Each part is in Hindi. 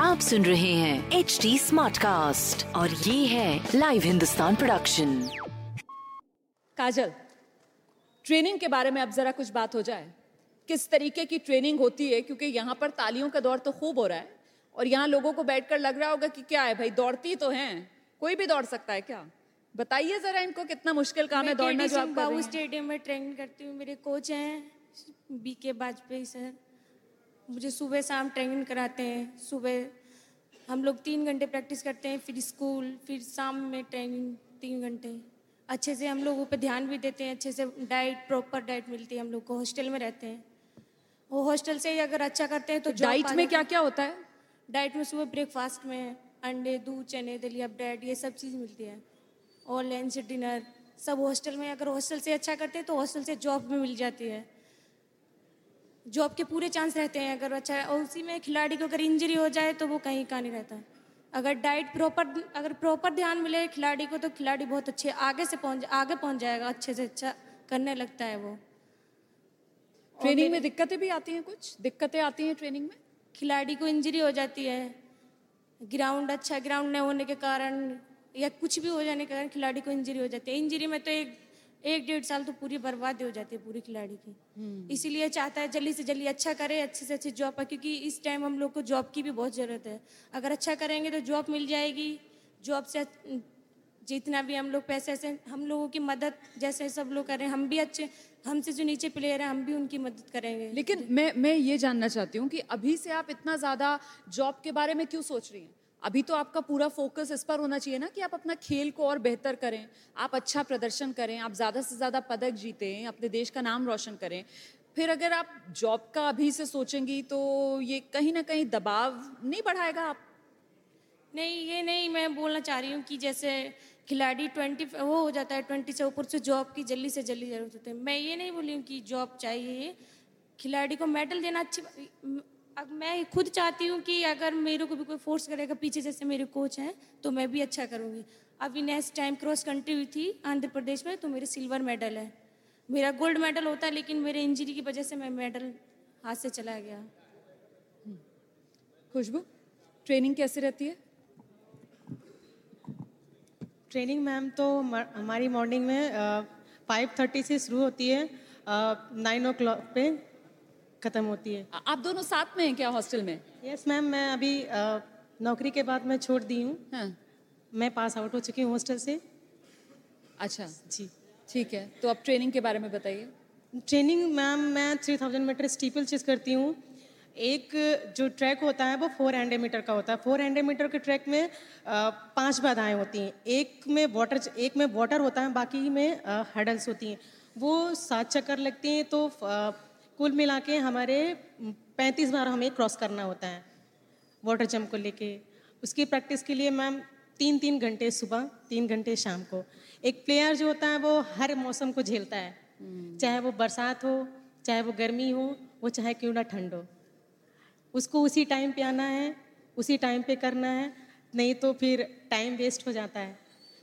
आप सुन रहे हैं एच डी स्मार्ट कास्ट और ये है live Hindustan production Kajal training के बारे में अब जरा कुछ बात हो जाए। किस तरीके की ट्रेनिंग होती है? क्योंकि यहाँ पर तालियों का दौर तो खूब हो रहा है और यहाँ लोगों को बैठकर लग रहा होगा कि क्या है भाई दौड़ती तो हैं। कोई भी दौड़ सकता है क्या? बताइए जरा इनको कितना मुश्किल काम है दौड़ना जो आप स्टेडियम में ट्रेनिंग करती हूँ। मेरे कोच हैं बी के वाजपेयी सर मुझे सुबह शाम ट्रेनिंग कराते हैं। सुबह हम लोग तीन घंटे प्रैक्टिस करते हैं फिर स्कूल फिर शाम में ट्रेनिंग तीन घंटे। अच्छे से हम लोगों पे ध्यान भी देते हैं अच्छे से डाइट प्रॉपर डाइट मिलती है हम लोग को हॉस्टल में रहते हैं। वो हॉस्टल से ही अगर अच्छा करते हैं तो डाइट में क्या क्या होता है? डाइट में सुबह ब्रेकफास्ट में अंडे दूध चने दलिया ब्रेड ये सब चीज़ मिलती है। और लंच डिनर सब हॉस्टल में अगर हॉस्टल से अच्छा करते हैं तो हॉस्टल से जॉब भी मिल जाती है। जॉब के पूरे चांस रहते हैं अगर अच्छा और उसी में खिलाड़ी को अगर इंजरी हो जाए तो वो कहीं का नहीं रहता। अगर डाइट प्रॉपर अगर प्रॉपर ध्यान मिले खिलाड़ी को तो खिलाड़ी बहुत अच्छे आगे से पहुँच आगे पहुँच जाएगा अच्छे से अच्छा करने लगता है वो। ट्रेनिंग में दिक्कतें भी आती हैं कुछ? दिक्कतें आती हैं ट्रेनिंग में? खिलाड़ी को इंजरी हो जाती है ग्राउंड अच्छा ग्राउंड न होने के कारण या कुछ भी हो जाने के कारण खिलाड़ी को इंजरी हो जाती है। इंजरी में तो एक एक डेढ़ साल तो पूरी बर्बादी हो जाती है पूरी खिलाड़ी की। इसीलिए चाहता है जल्दी से जल्दी अच्छा करे अच्छे से अच्छी जॉब पर क्योंकि इस टाइम हम लोग को जॉब की भी बहुत ज़रूरत है। अगर अच्छा करेंगे तो जॉब मिल जाएगी। जॉब से जितना भी हम लोग पैसे से हम लोगों की मदद जैसे सब लोग कर रहे हैं हम भी अच्छे हमसे जो नीचे प्लेयर हैं हम भी उनकी मदद करेंगे। लेकिन मैं मैं ये जानना चाहती हूँ कि अभी से आप इतना ज़्यादा जॉब के बारे में क्यों सोच रही हैं? अभी तो आपका पूरा फोकस इस पर होना चाहिए ना कि आप अपना खेल को और बेहतर करें, आप अच्छा प्रदर्शन करें, आप ज़्यादा से ज़्यादा पदक जीतें, अपने देश का नाम रोशन करें। फिर अगर आप जॉब का अभी से सोचेंगी तो ये कहीं ना कहीं दबाव नहीं बढ़ाएगा आप? नहीं, ये नहीं, मैं बोलना चाह रही हूँ कि जैसे खिलाड़ी ट्वेंटी वो हो जाता है ट्वेंटी से ऊपर से जॉब की जल्दी से जल्दी ज़रूरत होती है। मैं ये नहीं बोली हूँ कि जॉब चाहिए, खिलाड़ी को मेडल देना अच्छी अब मैं खुद चाहती हूँ कि अगर मेरे को भी कोई फोर्स करेगा पीछे जैसे मेरे कोच हैं तो मैं भी अच्छा करूँगी। अभी नेक्स्ट टाइम क्रॉस कंट्री हुई थी आंध्र प्रदेश में तो मेरे सिल्वर मेडल है। मेरा गोल्ड मेडल होता है लेकिन मेरे इंजरी की वजह से मैं मेडल हाथ से चला गया। खुशबू ट्रेनिंग कैसे रहती है? ट्रेनिंग मैम तो हमारी मॉर्निंग में फाइव थर्टी से शुरू होती है नाइन ओ क्लॉक पे ख़त्म होती है। आ- आप दोनों साथ में हैं क्या हॉस्टल में? यस yes, मैम मैं अभी नौकरी के बाद मैं छोड़ दी हूँ। हाँ। मैं पास आउट हो चुकी हूँ हॉस्टल से। अच्छा। जी। ठीक है तो आप ट्रेनिंग के बारे में बताइए। ट्रेनिंग मैम मैं three thousand metre steeplechase करती हूँ। एक जो ट्रैक होता है वो फोर हंड्रेड मीटर का होता है। फोर हंड्रेड मीटर के ट्रैक में पाँच बाधाएँ होती हैं। एक में वाटर एक में वाटर होता है बाकी में हडल्स होती हैं। वो सात चक्कर लगती हैं तो कुल मिला के हमारे पैंतीस बार हमें क्रॉस करना होता है वाटर जंप को लेके। उसकी प्रैक्टिस के लिए मैम तीन तीन घंटे सुबह तीन घंटे शाम को। एक प्लेयर जो होता है वो हर मौसम को झेलता है। चाहे वो बरसात हो चाहे वो गर्मी हो वो चाहे क्यों ना ठंड हो। उसको उसी टाइम पे आना है उसी टाइम पे करना है नहीं तो फिर टाइम वेस्ट हो जाता है।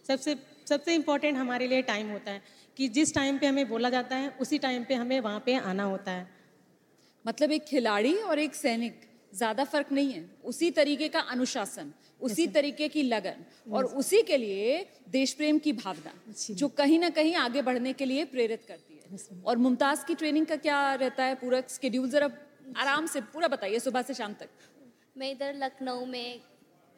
सबसे सबसे इम्पोर्टेंट हमारे लिए टाइम होता है। कि जिस टाइम पे हमें बोला जाता है उसी टाइम पे हमें वहाँ पे आना होता है। मतलब एक खिलाड़ी और एक सैनिक ज़्यादा फ़र्क नहीं है। उसी तरीके का अनुशासन उसी तरीके की लगन और उसी के लिए देश प्रेम की भावना जो। कहीं ना कहीं आगे बढ़ने के लिए प्रेरित करती है। और मुमताज़ की ट्रेनिंग का क्या रहता है पूरा स्केड्यूल जरा आराम से पूरा बताइए सुबह से शाम तक। मैं इधर लखनऊ में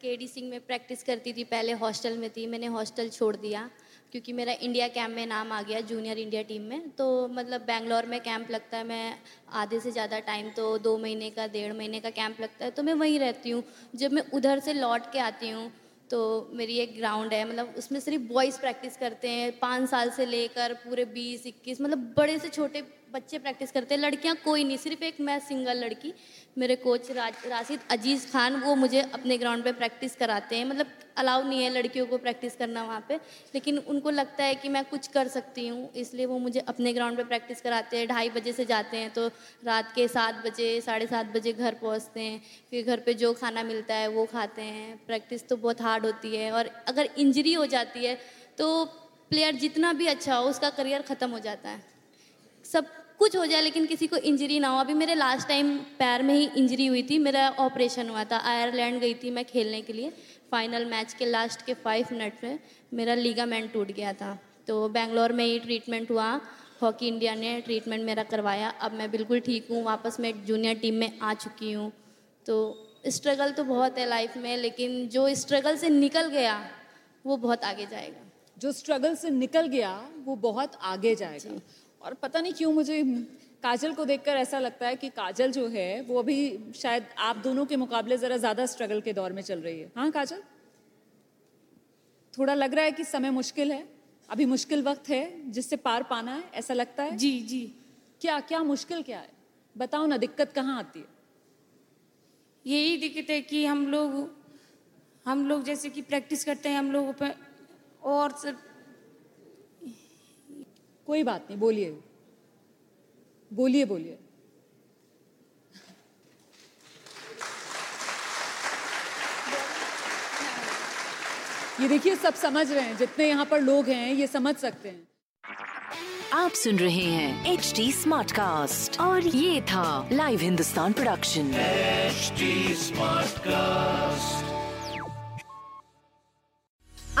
के डी सिंह में प्रैक्टिस करती थी पहले हॉस्टल में थी मैंने हॉस्टल छोड़ दिया। क्योंकि मेरा इंडिया कैंप में नाम आ गया जूनियर इंडिया टीम में। तो मतलब बैंगलोर में कैंप लगता है, मैं आधे से ज़्यादा टाइम तो दो महीने का, डेढ़ महीने का कैंप लगता है तो मैं वहीं रहती हूँ। जब मैं उधर से लौट के आती हूँ तो मेरी एक ग्राउंड है मतलब उसमें सिर्फ़ बॉयज़ प्रैक्टिस करते हैं, पाँच साल से लेकर पूरे बीस, इक्कीस मतलब बड़े से छोटे बच्चे प्रैक्टिस करते हैं। लड़कियाँ कोई नहीं, सिर्फ़ एक मैं सिंगल लड़की, मेरे कोच राशिद अज़ीज़ खान, वो मुझे अपने ग्राउंड पे प्रैक्टिस कराते हैं। मतलब अलाउ नहीं है लड़कियों को प्रैक्टिस करना वहाँ पे, लेकिन उनको लगता है कि मैं कुछ कर सकती हूँ, इसलिए वो मुझे अपने ग्राउंड पे प्रैक्टिस कराते हैं। ढाई बजे से जाते हैं तो रात के सात बजे, साढ़े सात बजे घर पहुँचते हैं, फिर घर पर जो खाना मिलता है वो खाते हैं। प्रैक्टिस तो बहुत हार्ड होती है और अगर इंजरी हो जाती है तो प्लेयर जितना भी अच्छा हो, उसका करियर ख़त्म हो जाता है। सब कुछ हो जाए लेकिन किसी को इंजरी ना हो। अभी मेरे लास्ट टाइम पैर में ही इंजरी हुई थी मेरा ऑपरेशन हुआ था। आयरलैंड गई थी मैं खेलने के लिए। फाइनल मैच के लास्ट के फाइव मिनट में मेरा लीगामेंट टूट गया था। तो बेंगलोर में ही ट्रीटमेंट हुआ। हॉकी इंडिया ने ट्रीटमेंट मेरा करवाया। अब मैं बिल्कुल ठीक हूँ। वापस मैं जूनियर टीम में आ चुकी हूँ। तो स्ट्रगल तो बहुत है लाइफ में लेकिन जो स्ट्रगल से निकल गया वो बहुत आगे जाएगा। जो स्ट्रगल से निकल गया वो बहुत आगे जाएगा। और पता नहीं क्यों मुझे काजल को देखकर ऐसा लगता है कि काजल जो है वो अभी शायद आप दोनों के मुकाबले ज़रा ज़्यादा स्ट्रगल के दौर में चल रही है। हाँ काजल? थोड़ा लग रहा है कि समय मुश्किल है। अभी मुश्किल वक्त है जिससे पार पाना है ऐसा लगता है? जी जी। क्या क्या मुश्किल क्या है? बताओ ना दिक्कत कहाँ आती है? यही दिक्कत है कि हम लोग हम लोग जैसे कि प्रैक्टिस करते हैं हम लोगों पर और सब कोई बात नहीं बोलिए। बोलिए बोलिए। ये देखिए सब समझ रहे हैं जितने यहाँ पर लोग हैं ये समझ सकते हैं। आप सुन रहे हैं एच डी स्मार्ट कास्ट और ये था live Hindustan production smart cast